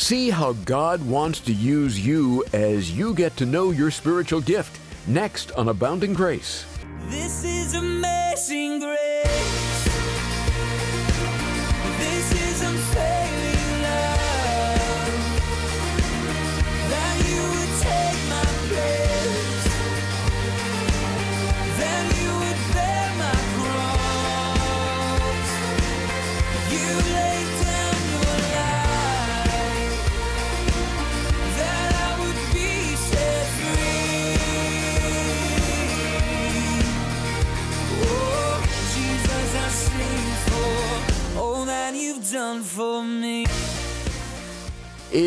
See how God wants to use you as you get to know your spiritual gift. Next on Abounding Grace. This is amazing grace.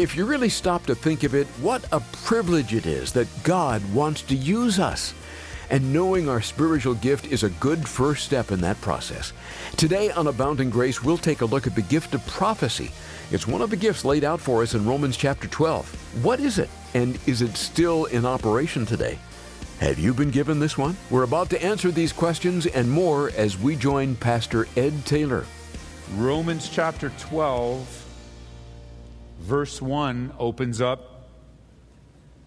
If you really stop to think of it, what a privilege it is that God wants to use us. And knowing our spiritual gift is a good first step in that process. Today on Abounding Grace, we'll take a look at the gift of prophecy. It's one of the gifts laid out for us in Romans chapter 12. What is it? And is it still in operation today? Have you been given this one? We're about to answer these questions and more as we join Pastor Ed Taylor. Romans chapter 12, verse 1 opens up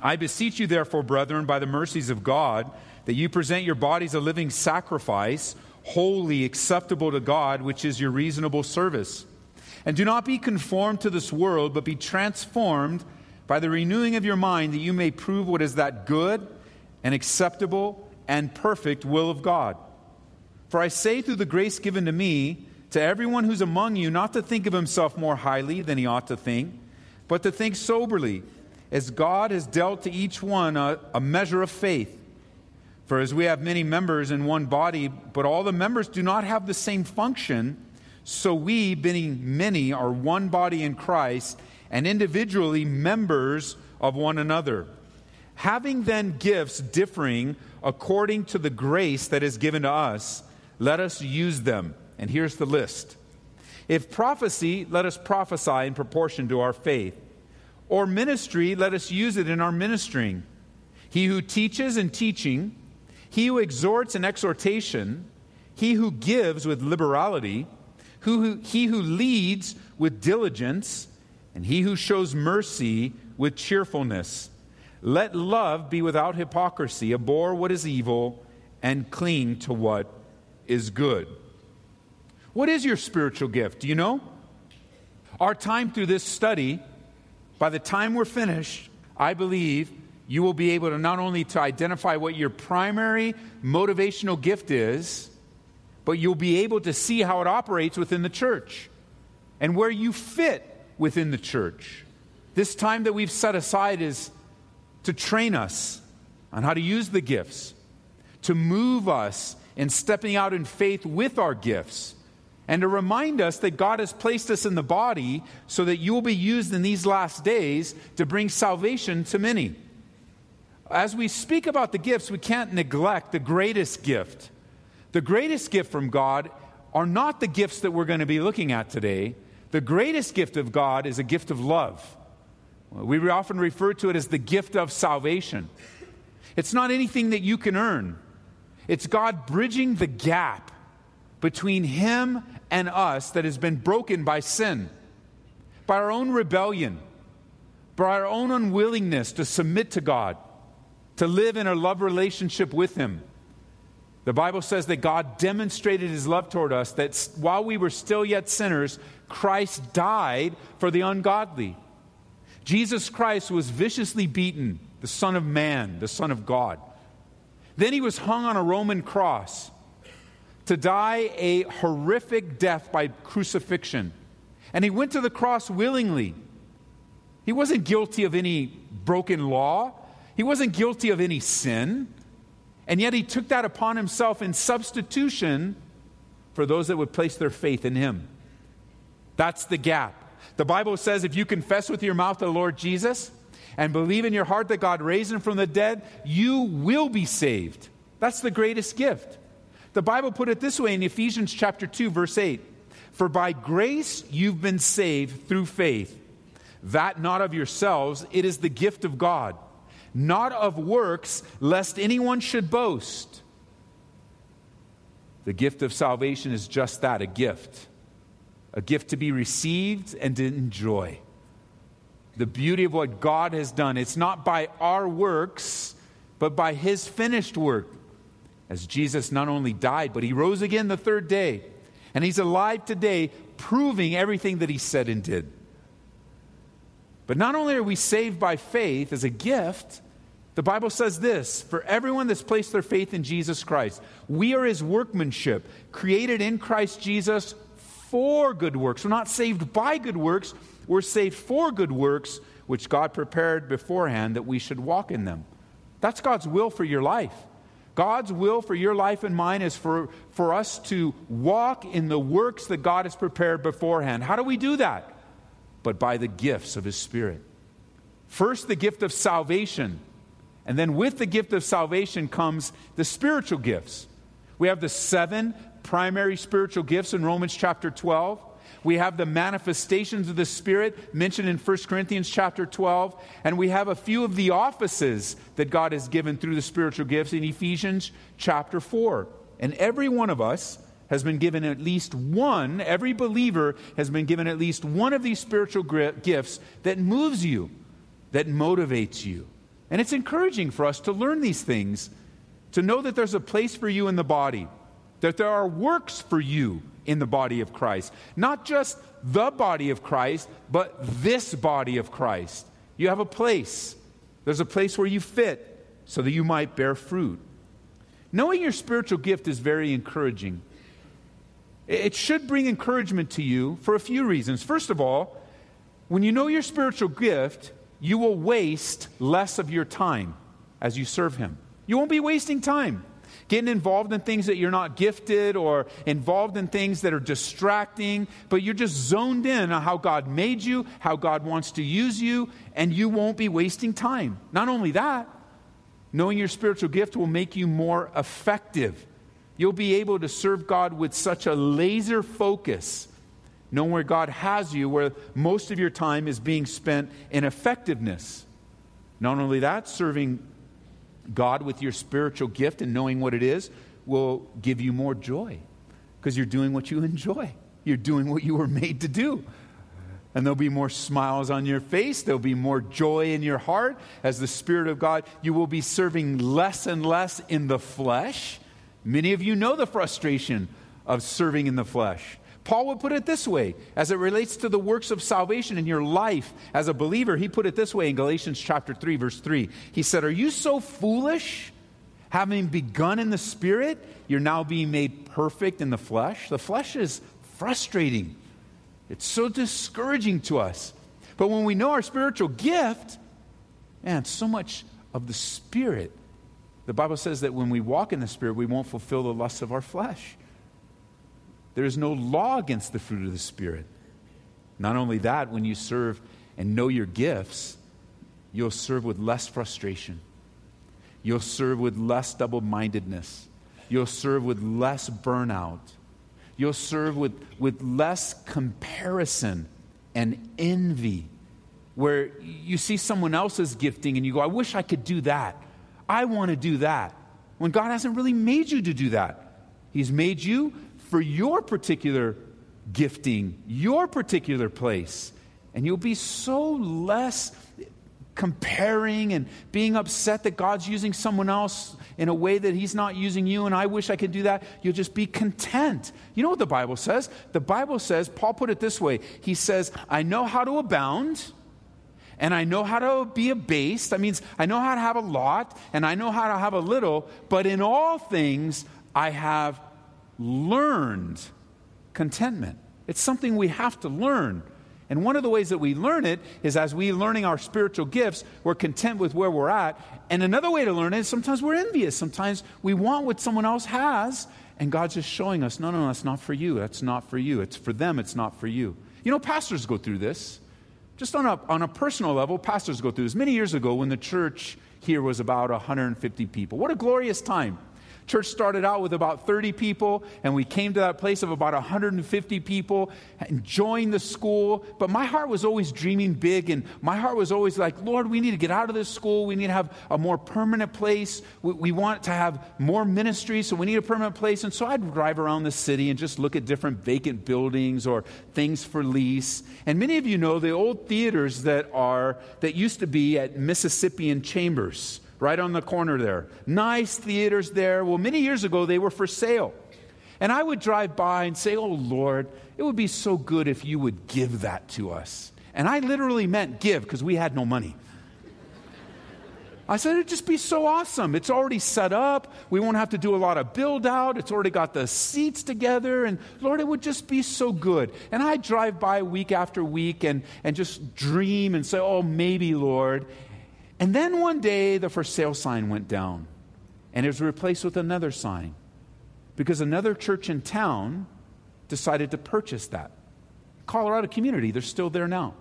I beseech you, therefore, brethren, by the mercies of God, that you present your bodies a living sacrifice, holy, acceptable to God, which is your reasonable service. And do not be conformed to this world, but be transformed by the renewing of your mind, that you may prove what is that good and acceptable and perfect will of God. For I say through the grace given to me, to everyone who's among you, not to think of himself more highly than he ought to think, but to think soberly, as God has dealt to each one a, a measure of faith. For as we have many members in one body, but all the members do not have the same function, so we, being many, are one body in Christ, and individually members of one another. Having then gifts differing according to the grace that is given to us, let us use them. And here's the list. If prophecy, let us prophesy in proportion to our faith. Or ministry, let us use it in our ministering. He who teaches in teaching, he who exhorts in exhortation, he who gives with liberality, who, he who leads with diligence, and he who shows mercy with cheerfulness. Let love be without hypocrisy, abhor what is evil, and cling to what is good. What is your spiritual gift? Do you know? Our time through this study, by the time we're finished, I believe you will be able to not only to identify what your primary motivational gift is, but you'll be able to see how it operates within the church and where you fit within the church. This time that we've set aside is to train us on how to use the gifts, to move us in stepping out in faith with our gifts, and to remind us that God has placed us in the body so that you will be used in these last days to bring salvation to many. As we speak about the gifts, we can't neglect the greatest gift. The greatest gift from God are not the gifts that we're going to be looking at today. The greatest gift of God is a gift of love. We often refer to it as the gift of salvation. It's not anything that you can earn, it's God bridging the gap between Him and us that has been broken by sin, by our own rebellion, by our own unwillingness to submit to God, to live in a love relationship with Him. The Bible says that God demonstrated His love toward us, that while we were still yet sinners, Christ died for the ungodly. Jesus Christ was viciously beaten, the Son of Man, the Son of God. Then he was hung on a Roman cross to die a horrific death by crucifixion. And he went to the cross willingly. He wasn't guilty of any broken law, he wasn't guilty of any sin. And yet he took that upon himself in substitution for those that would place their faith in him. That's the gap. The Bible says if you confess with your mouth the Lord Jesus and believe in your heart that God raised him from the dead, you will be saved. That's the greatest gift. The Bible put it this way in Ephesians chapter 2 verse 8. For by grace you've been saved through faith. That not of yourselves, it is the gift of God, not of works, lest anyone should boast. The gift of salvation is just that, a gift. A gift to be received and to enjoy. the beauty of what God has done. It's not by our works, but by his finished work. As Jesus not only died, but he rose again the third day. And he's alive today, proving everything that he said and did. But not only are we saved by faith as a gift, the Bible says this for everyone that's placed their faith in Jesus Christ, we are his workmanship, created in Christ Jesus for good works. We're not saved by good works, we're saved for good works, which God prepared beforehand that we should walk in them. That's God's will for your life. God's will for your life and mine is for, for us to walk in the works that God has prepared beforehand. How do we do that? But by the gifts of His Spirit. First, the gift of salvation. And then with the gift of salvation comes the spiritual gifts. We have the seven primary spiritual gifts in Romans chapter 12. We have the manifestations of the Spirit mentioned in 1 Corinthians chapter 12. And we have a few of the offices that God has given through the spiritual gifts in Ephesians chapter 4. And every one of us has been given at least one, every believer has been given at least one of these spiritual gifts that moves you, that motivates you. And it's encouraging for us to learn these things, to know that there's a place for you in the body that there are works for you in the body of Christ. Not just the body of Christ, but this body of Christ. You have a place. There's a place where you fit so that you might bear fruit. Knowing your spiritual gift is very encouraging. It should bring encouragement to you for a few reasons. First of all, when you know your spiritual gift, you will waste less of your time as you serve Him. You won't be wasting time getting involved in things that you're not gifted or involved in things that are distracting, but you're just zoned in on how God made you, how God wants to use you, and you won't be wasting time. Not only that, knowing your spiritual gift will make you more effective. You'll be able to serve God with such a laser focus, knowing where God has you, where most of your time is being spent in effectiveness. Not only that, serving God with your spiritual gift and knowing what it is will give you more joy because you're doing what you enjoy. You're doing what you were made to do. And there'll be more smiles on your face. There'll be more joy in your heart as the Spirit of God. You will be serving less and less in the flesh. Many of you know the frustration of serving in the flesh. Paul would put it this way as it relates to the works of salvation in your life as a believer. He put it this way in Galatians chapter 3, verse 3. He said, Are you so foolish? Having begun in the spirit, you're now being made perfect in the flesh. The flesh is frustrating, it's so discouraging to us. But when we know our spiritual gift, man, so much of the spirit. The Bible says that when we walk in the spirit, we won't fulfill the lusts of our flesh. There is no law against the fruit of the Spirit. Not only that, when you serve and know your gifts, you'll serve with less frustration. You'll serve with less double mindedness. You'll serve with less burnout. You'll serve with, with less comparison and envy, where you see someone else's gifting and you go, I wish I could do that. I want to do that. When God hasn't really made you to do that, He's made you for your particular gifting, your particular place. And you'll be so less comparing and being upset that God's using someone else in a way that He's not using you, and I wish I could do that. You'll just be content. You know what the Bible says? The Bible says, Paul put it this way He says, I know how to abound. And I know how to be abased. That means I know how to have a lot and I know how to have a little, but in all things I have learned contentment. It's something we have to learn. And one of the ways that we learn it is as we learning our spiritual gifts, we're content with where we're at. And another way to learn it is sometimes we're envious. Sometimes we want what someone else has, and God's just showing us, no, no, that's not for you. That's not for you. It's for them, it's not for you. You know, pastors go through this. Just on a, on a personal level, pastors go through this. Many years ago, when the church here was about 150 people, what a glorious time Church started out with about 30 people, and we came to that place of about 150 people, enjoying the school. But my heart was always dreaming big, and my heart was always like, Lord, we need to get out of this school. We need to have a more permanent place. We, we want to have more ministry, so we need a permanent place. And so I'd drive around the city and just look at different vacant buildings or things for lease. And many of you know the old theaters that are that used to be at Mississippi and Chambers right on the corner there. Nice theaters there. Well, many years ago, they were for sale. And I would drive by and say, Oh, Lord, it would be so good if you would give that to us. And I literally meant give because we had no money. I said, it'd just be so awesome. It's already set up. We won't have to do a lot of build out. It's already got the seats together. And Lord, it would just be so good. And I'd drive by week after week and, and just dream and say, oh, maybe, Lord. And then one day, the for sale sign went down, and it was replaced with another sign because another church in town decided to purchase that. Colorado Community, they're still there now.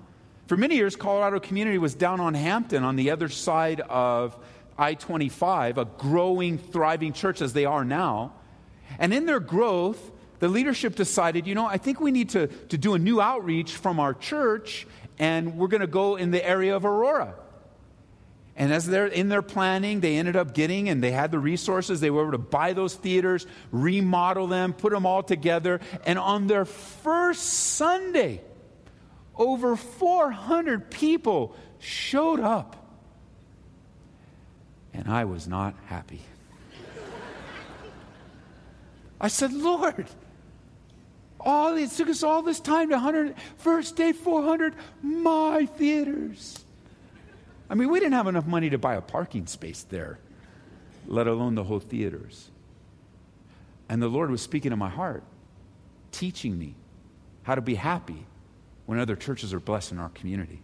For many years, Colorado Community was down on Hampton on the other side of I 25, a growing, thriving church as they are now. And in their growth, the leadership decided, you know, I think we need to, to do a new outreach from our church, and we're going to go in the area of Aurora. And as they're in their planning, they ended up getting, and they had the resources, they were able to buy those theaters, remodel them, put them all together. And on their first Sunday, over 400 people showed up. And I was not happy. I said, Lord, all it took us all this time to 100, first day 400, my theaters. I mean, we didn't have enough money to buy a parking space there, let alone the whole theaters. And the Lord was speaking to my heart, teaching me how to be happy when other churches are blessed in our community.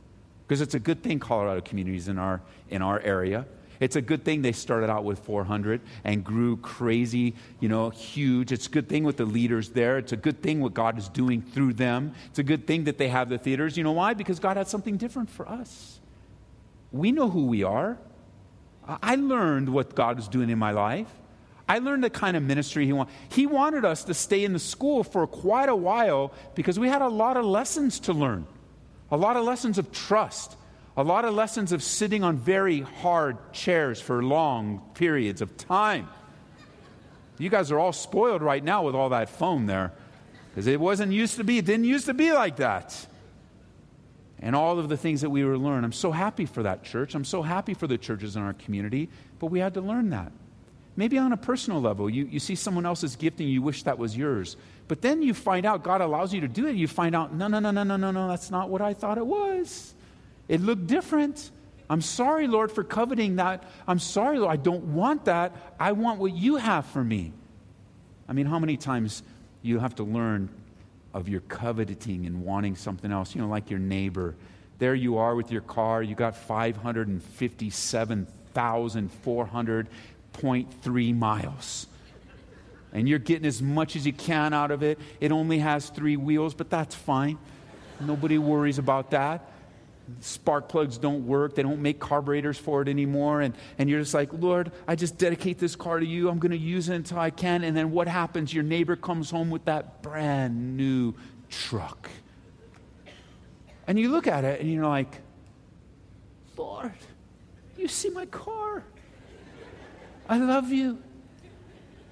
Because it's a good thing Colorado communities in our, in our area. It's a good thing they started out with 400 and grew crazy, you know, huge. It's a good thing with the leaders there. It's a good thing what God is doing through them. It's a good thing that they have the theaters. You know why? Because God had something different for us. We know who we are. I learned what God is doing in my life. I learned the kind of ministry He wanted. He wanted us to stay in the school for quite a while because we had a lot of lessons to learn, a lot of lessons of trust, a lot of lessons of sitting on very hard chairs for long periods of time. You guys are all spoiled right now with all that foam there because it wasn't used to be, it didn't used to be like that and all of the things that we were learn. I'm so happy for that church. I'm so happy for the churches in our community, but we had to learn that. Maybe on a personal level, you, you see someone else's gift and you wish that was yours. But then you find out God allows you to do it. You find out, no, no, no, no, no, no, no, that's not what I thought it was. It looked different. I'm sorry, Lord, for coveting that. I'm sorry, Lord, I don't want that. I want what you have for me. I mean, how many times you have to learn of your coveting and wanting something else, you know, like your neighbor. There you are with your car, you got 557,400.3 miles. And you're getting as much as you can out of it. It only has three wheels, but that's fine. Nobody worries about that spark plugs don't work. They don't make carburetors for it anymore. And, and you're just like, Lord, I just dedicate this car to you. I'm going to use it until I can. And then what happens? Your neighbor comes home with that brand new truck. And you look at it and you're like, Lord, you see my car. I love you.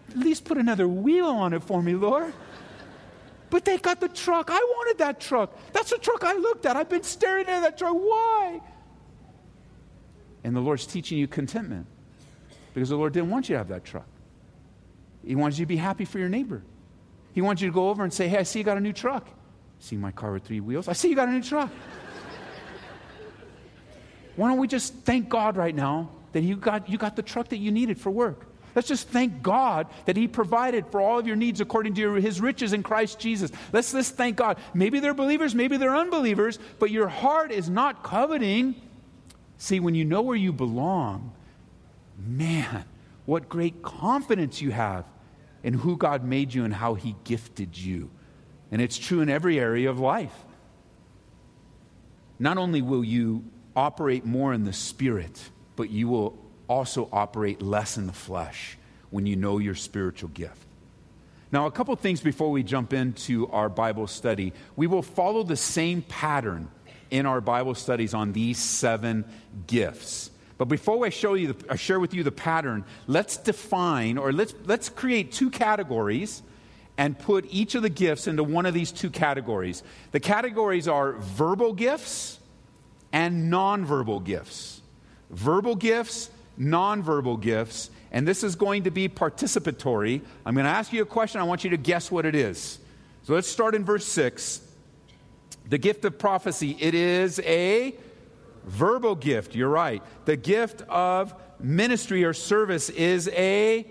At least put another wheel on it for me, Lord. But they got the truck. I wanted that truck. That's the truck I looked at. I've been staring at that truck. Why? And the Lord's teaching you contentment because the Lord didn't want you to have that truck. He wants you to be happy for your neighbor. He wants you to go over and say, Hey, I see you got a new truck. See my car with three wheels? I see you got a new truck. Why don't we just thank God right now that you got, you got the truck that you needed for work? Let's just thank God that He provided for all of your needs according to His riches in Christ Jesus. Let's just thank God. Maybe they're believers, maybe they're unbelievers, but your heart is not coveting. See, when you know where you belong, man, what great confidence you have in who God made you and how He gifted you. And it's true in every area of life. Not only will you operate more in the Spirit, but you will also operate less in the flesh. when you know your spiritual gift. Now, a couple things before we jump into our Bible study. We will follow the same pattern in our Bible studies on these seven gifts. But before I show you, the, I share with you the pattern, let's define or let's, let's create two categories and put each of the gifts into one of these two categories. The categories are verbal gifts and nonverbal gifts. Verbal gifts, nonverbal gifts, and this is going to be participatory. I'm going to ask you a question. I want you to guess what it is. So let's start in verse 6. The gift of prophecy, it is a verbal gift. You're right. The gift of ministry or service is a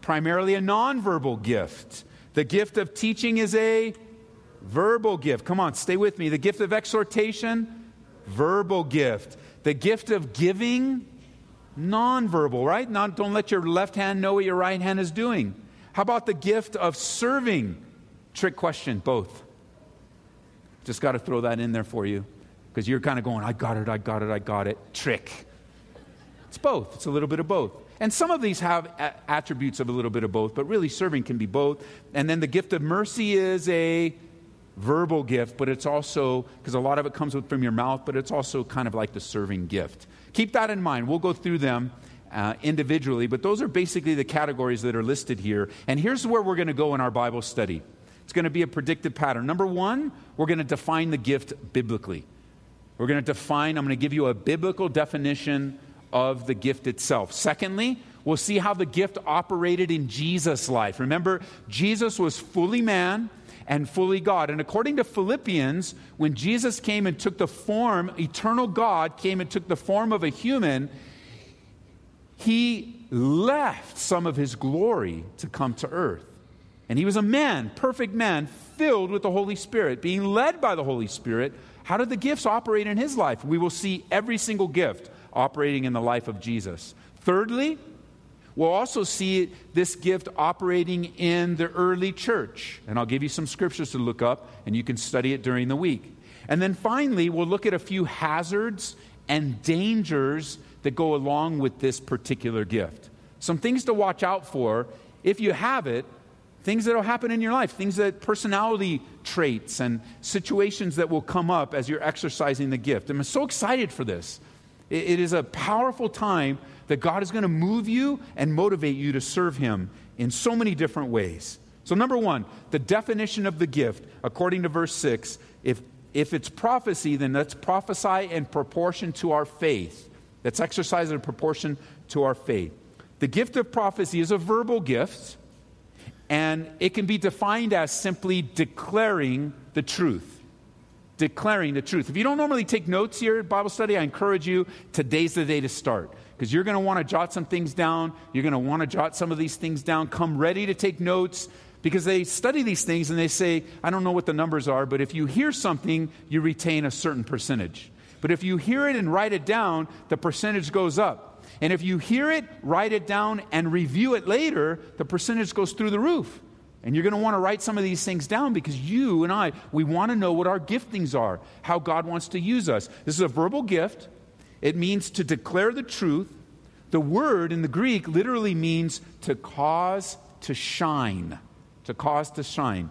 primarily a nonverbal gift. The gift of teaching is a verbal gift. Come on, stay with me. The gift of exhortation, verbal gift. The gift of giving, nonverbal, right? Not, don't let your left hand know what your right hand is doing. How about the gift of serving? Trick question, both. Just got to throw that in there for you because you're kind of going, I got it, I got it, I got it. Trick. It's both, it's a little bit of both. And some of these have a- attributes of a little bit of both, but really serving can be both. And then the gift of mercy is a verbal gift, but it's also, because a lot of it comes from your mouth, but it's also kind of like the serving gift. Keep that in mind. We'll go through them uh, individually, but those are basically the categories that are listed here. And here's where we're going to go in our Bible study it's going to be a predictive pattern. Number one, we're going to define the gift biblically. We're going to define, I'm going to give you a biblical definition of the gift itself. Secondly, we'll see how the gift operated in Jesus' life. Remember, Jesus was fully man and fully God. And according to Philippians, when Jesus came and took the form, eternal God came and took the form of a human, he left some of his glory to come to earth. And he was a man, perfect man, filled with the Holy Spirit, being led by the Holy Spirit. How did the gifts operate in his life? We will see every single gift operating in the life of Jesus. Thirdly, we'll also see this gift operating in the early church. And I'll give you some scriptures to look up, and you can study it during the week. And then finally, we'll look at a few hazards and dangers that go along with this particular gift. Some things to watch out for if you have it, things that will happen in your life, things that personality traits and situations that will come up as you're exercising the gift. I'm so excited for this. It is a powerful time that God is going to move you and motivate you to serve Him in so many different ways. So, number one, the definition of the gift, according to verse 6, if, if it's prophecy, then let's prophesy in proportion to our faith. Let's exercise in proportion to our faith. The gift of prophecy is a verbal gift, and it can be defined as simply declaring the truth declaring the truth. If you don't normally take notes here at Bible study, I encourage you, today's the day to start. Because you're going to want to jot some things down. You're going to want to jot some of these things down. Come ready to take notes because they study these things and they say, I don't know what the numbers are, but if you hear something, you retain a certain percentage. But if you hear it and write it down, the percentage goes up. And if you hear it, write it down, and review it later, the percentage goes through the roof. And you're going to want to write some of these things down because you and I, we want to know what our giftings are, how God wants to use us. This is a verbal gift, it means to declare the truth. The word in the Greek literally means to cause to shine. To cause to shine.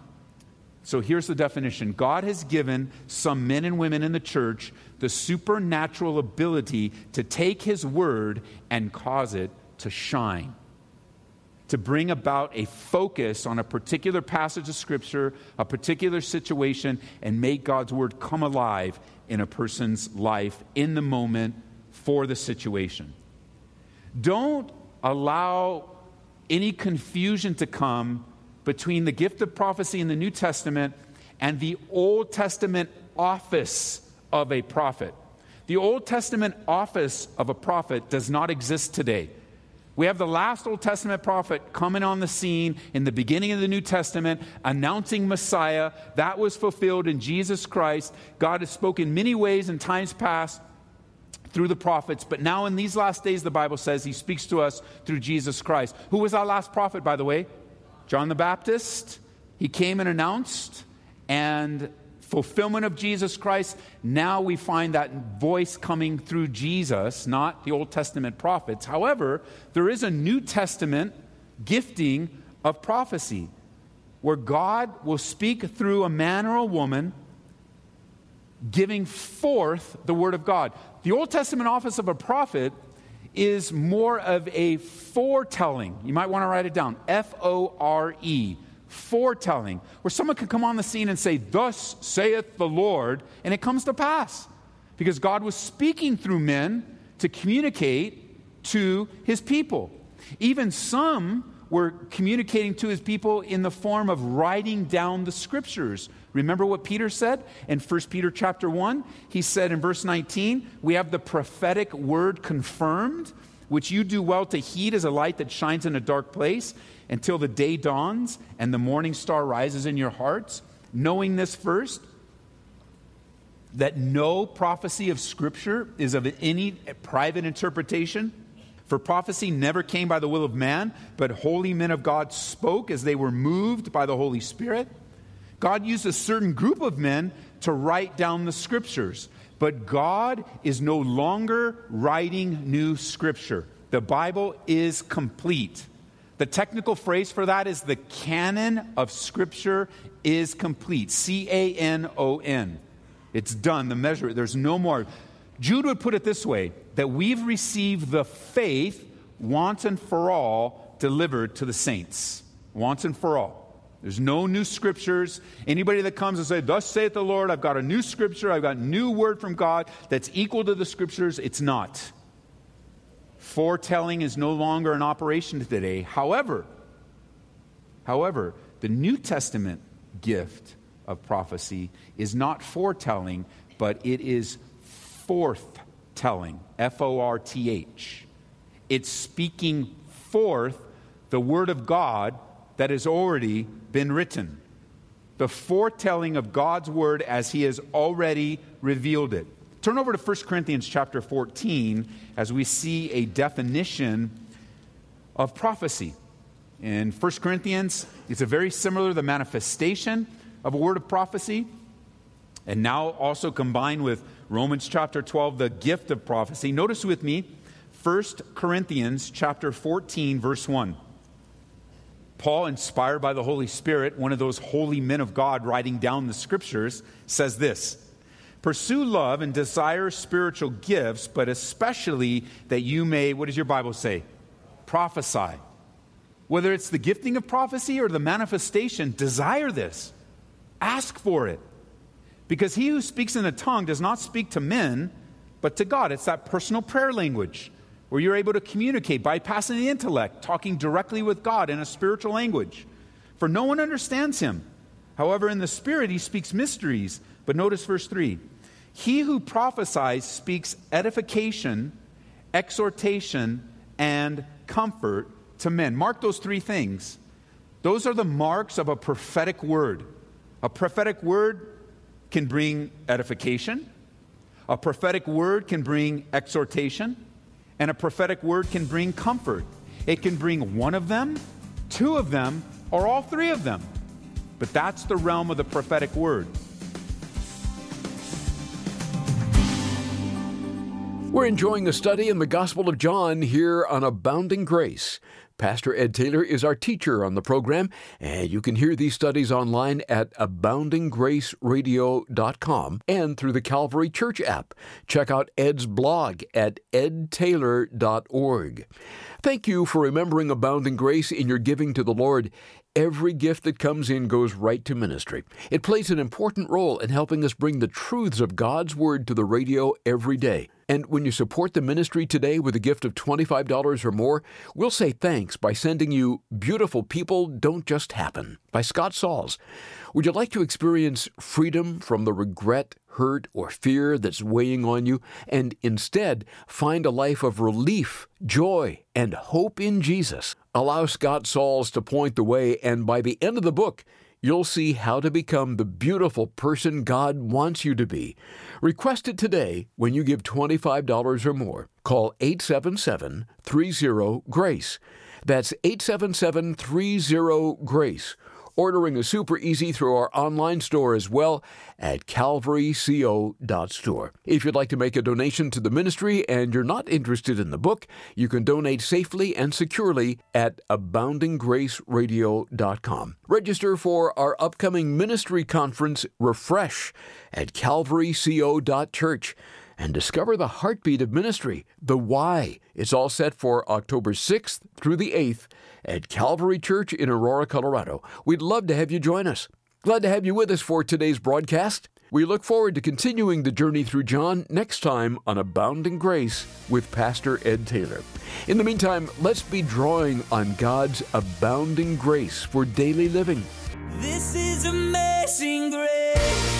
So here's the definition God has given some men and women in the church the supernatural ability to take his word and cause it to shine to bring about a focus on a particular passage of Scripture, a particular situation, and make God's Word come alive in a person's life in the moment for the situation. Don't allow any confusion to come between the gift of prophecy in the New Testament and the Old Testament office of a prophet. The Old Testament office of a prophet does not exist today. We have the last Old Testament prophet coming on the scene in the beginning of the New Testament, announcing Messiah. That was fulfilled in Jesus Christ. God has spoken many ways in times past through the prophets, but now in these last days, the Bible says he speaks to us through Jesus Christ. Who was our last prophet, by the way? John the Baptist. He came and announced, and fulfillment of Jesus Christ, now we find that voice coming through Jesus, not the Old Testament prophets. However, there is a New Testament gifting of prophecy, where God will speak through a man or a woman giving forth the word of God. The Old Testament office of a prophet is more of a foretelling. You might want to write it down F O R E, foretelling, where someone can come on the scene and say, Thus saith the Lord, and it comes to pass. Because God was speaking through men to communicate to his people. Even some were communicating to his people in the form of writing down the scriptures. Remember what Peter said in 1 Peter chapter 1? He said in verse 19, we have the prophetic word confirmed, which you do well to heed as a light that shines in a dark place until the day dawns and the morning star rises in your hearts. Knowing this first, that no prophecy of Scripture is of any private interpretation. For prophecy never came by the will of man, but holy men of God spoke as they were moved by the Holy Spirit. God used a certain group of men to write down the Scriptures, but God is no longer writing new Scripture. The Bible is complete. The technical phrase for that is the canon of Scripture is complete. C A N O N. It's done, the measure, there's no more. Jude would put it this way that we've received the faith once and for all delivered to the saints. Once and for all. There's no new scriptures. Anybody that comes and say, Thus saith the Lord, I've got a new scripture, I've got new word from God that's equal to the scriptures, it's not. Foretelling is no longer an operation today. However, however, the New Testament gift of prophecy is not foretelling, but it is forthtelling. F O R T H. It's speaking forth the word of God that has already been written. The foretelling of God's word as he has already revealed it. Turn over to 1 Corinthians chapter 14 as we see a definition of prophecy. In 1 Corinthians, it's a very similar the manifestation of a word of prophecy. And now also combined with Romans chapter 12, the gift of prophecy. Notice with me 1 Corinthians chapter 14, verse 1. Paul, inspired by the Holy Spirit, one of those holy men of God writing down the scriptures, says this Pursue love and desire spiritual gifts, but especially that you may, what does your Bible say? Prophesy. Whether it's the gifting of prophecy or the manifestation, desire this. Ask for it. Because he who speaks in a tongue does not speak to men, but to God. It's that personal prayer language where you're able to communicate, bypassing the intellect, talking directly with God in a spiritual language. For no one understands him. However, in the Spirit, he speaks mysteries. But notice verse 3 He who prophesies speaks edification, exhortation, and comfort to men. Mark those three things. Those are the marks of a prophetic word. A prophetic word can bring edification, a prophetic word can bring exhortation, and a prophetic word can bring comfort. It can bring one of them, two of them, or all three of them. But that's the realm of the prophetic word. We're enjoying a study in the Gospel of John here on Abounding Grace. Pastor Ed Taylor is our teacher on the program, and you can hear these studies online at aboundinggraceradio.com and through the Calvary Church app. Check out Ed's blog at edtaylor.org. Thank you for remembering Abounding Grace in your giving to the Lord. Every gift that comes in goes right to ministry. It plays an important role in helping us bring the truths of God's Word to the radio every day. And when you support the ministry today with a gift of $25 or more, we'll say thanks by sending you Beautiful People Don't Just Happen by Scott Sauls. Would you like to experience freedom from the regret, hurt, or fear that's weighing on you, and instead find a life of relief, joy, and hope in Jesus? Allow Scott Sauls to point the way, and by the end of the book, you'll see how to become the beautiful person God wants you to be. Request it today when you give $25 or more. Call 877 30 GRACE. That's 877 30 GRACE Ordering is super easy through our online store as well at calvaryco.store. If you'd like to make a donation to the ministry and you're not interested in the book, you can donate safely and securely at aboundinggraceradio.com. Register for our upcoming ministry conference, Refresh, at calvaryco.church and discover the heartbeat of ministry, the why. It's all set for October 6th through the 8th at Calvary Church in Aurora, Colorado. We'd love to have you join us. Glad to have you with us for today's broadcast. We look forward to continuing the journey through John next time on Abounding Grace with Pastor Ed Taylor. In the meantime, let's be drawing on God's abounding grace for daily living. This is amazing grace.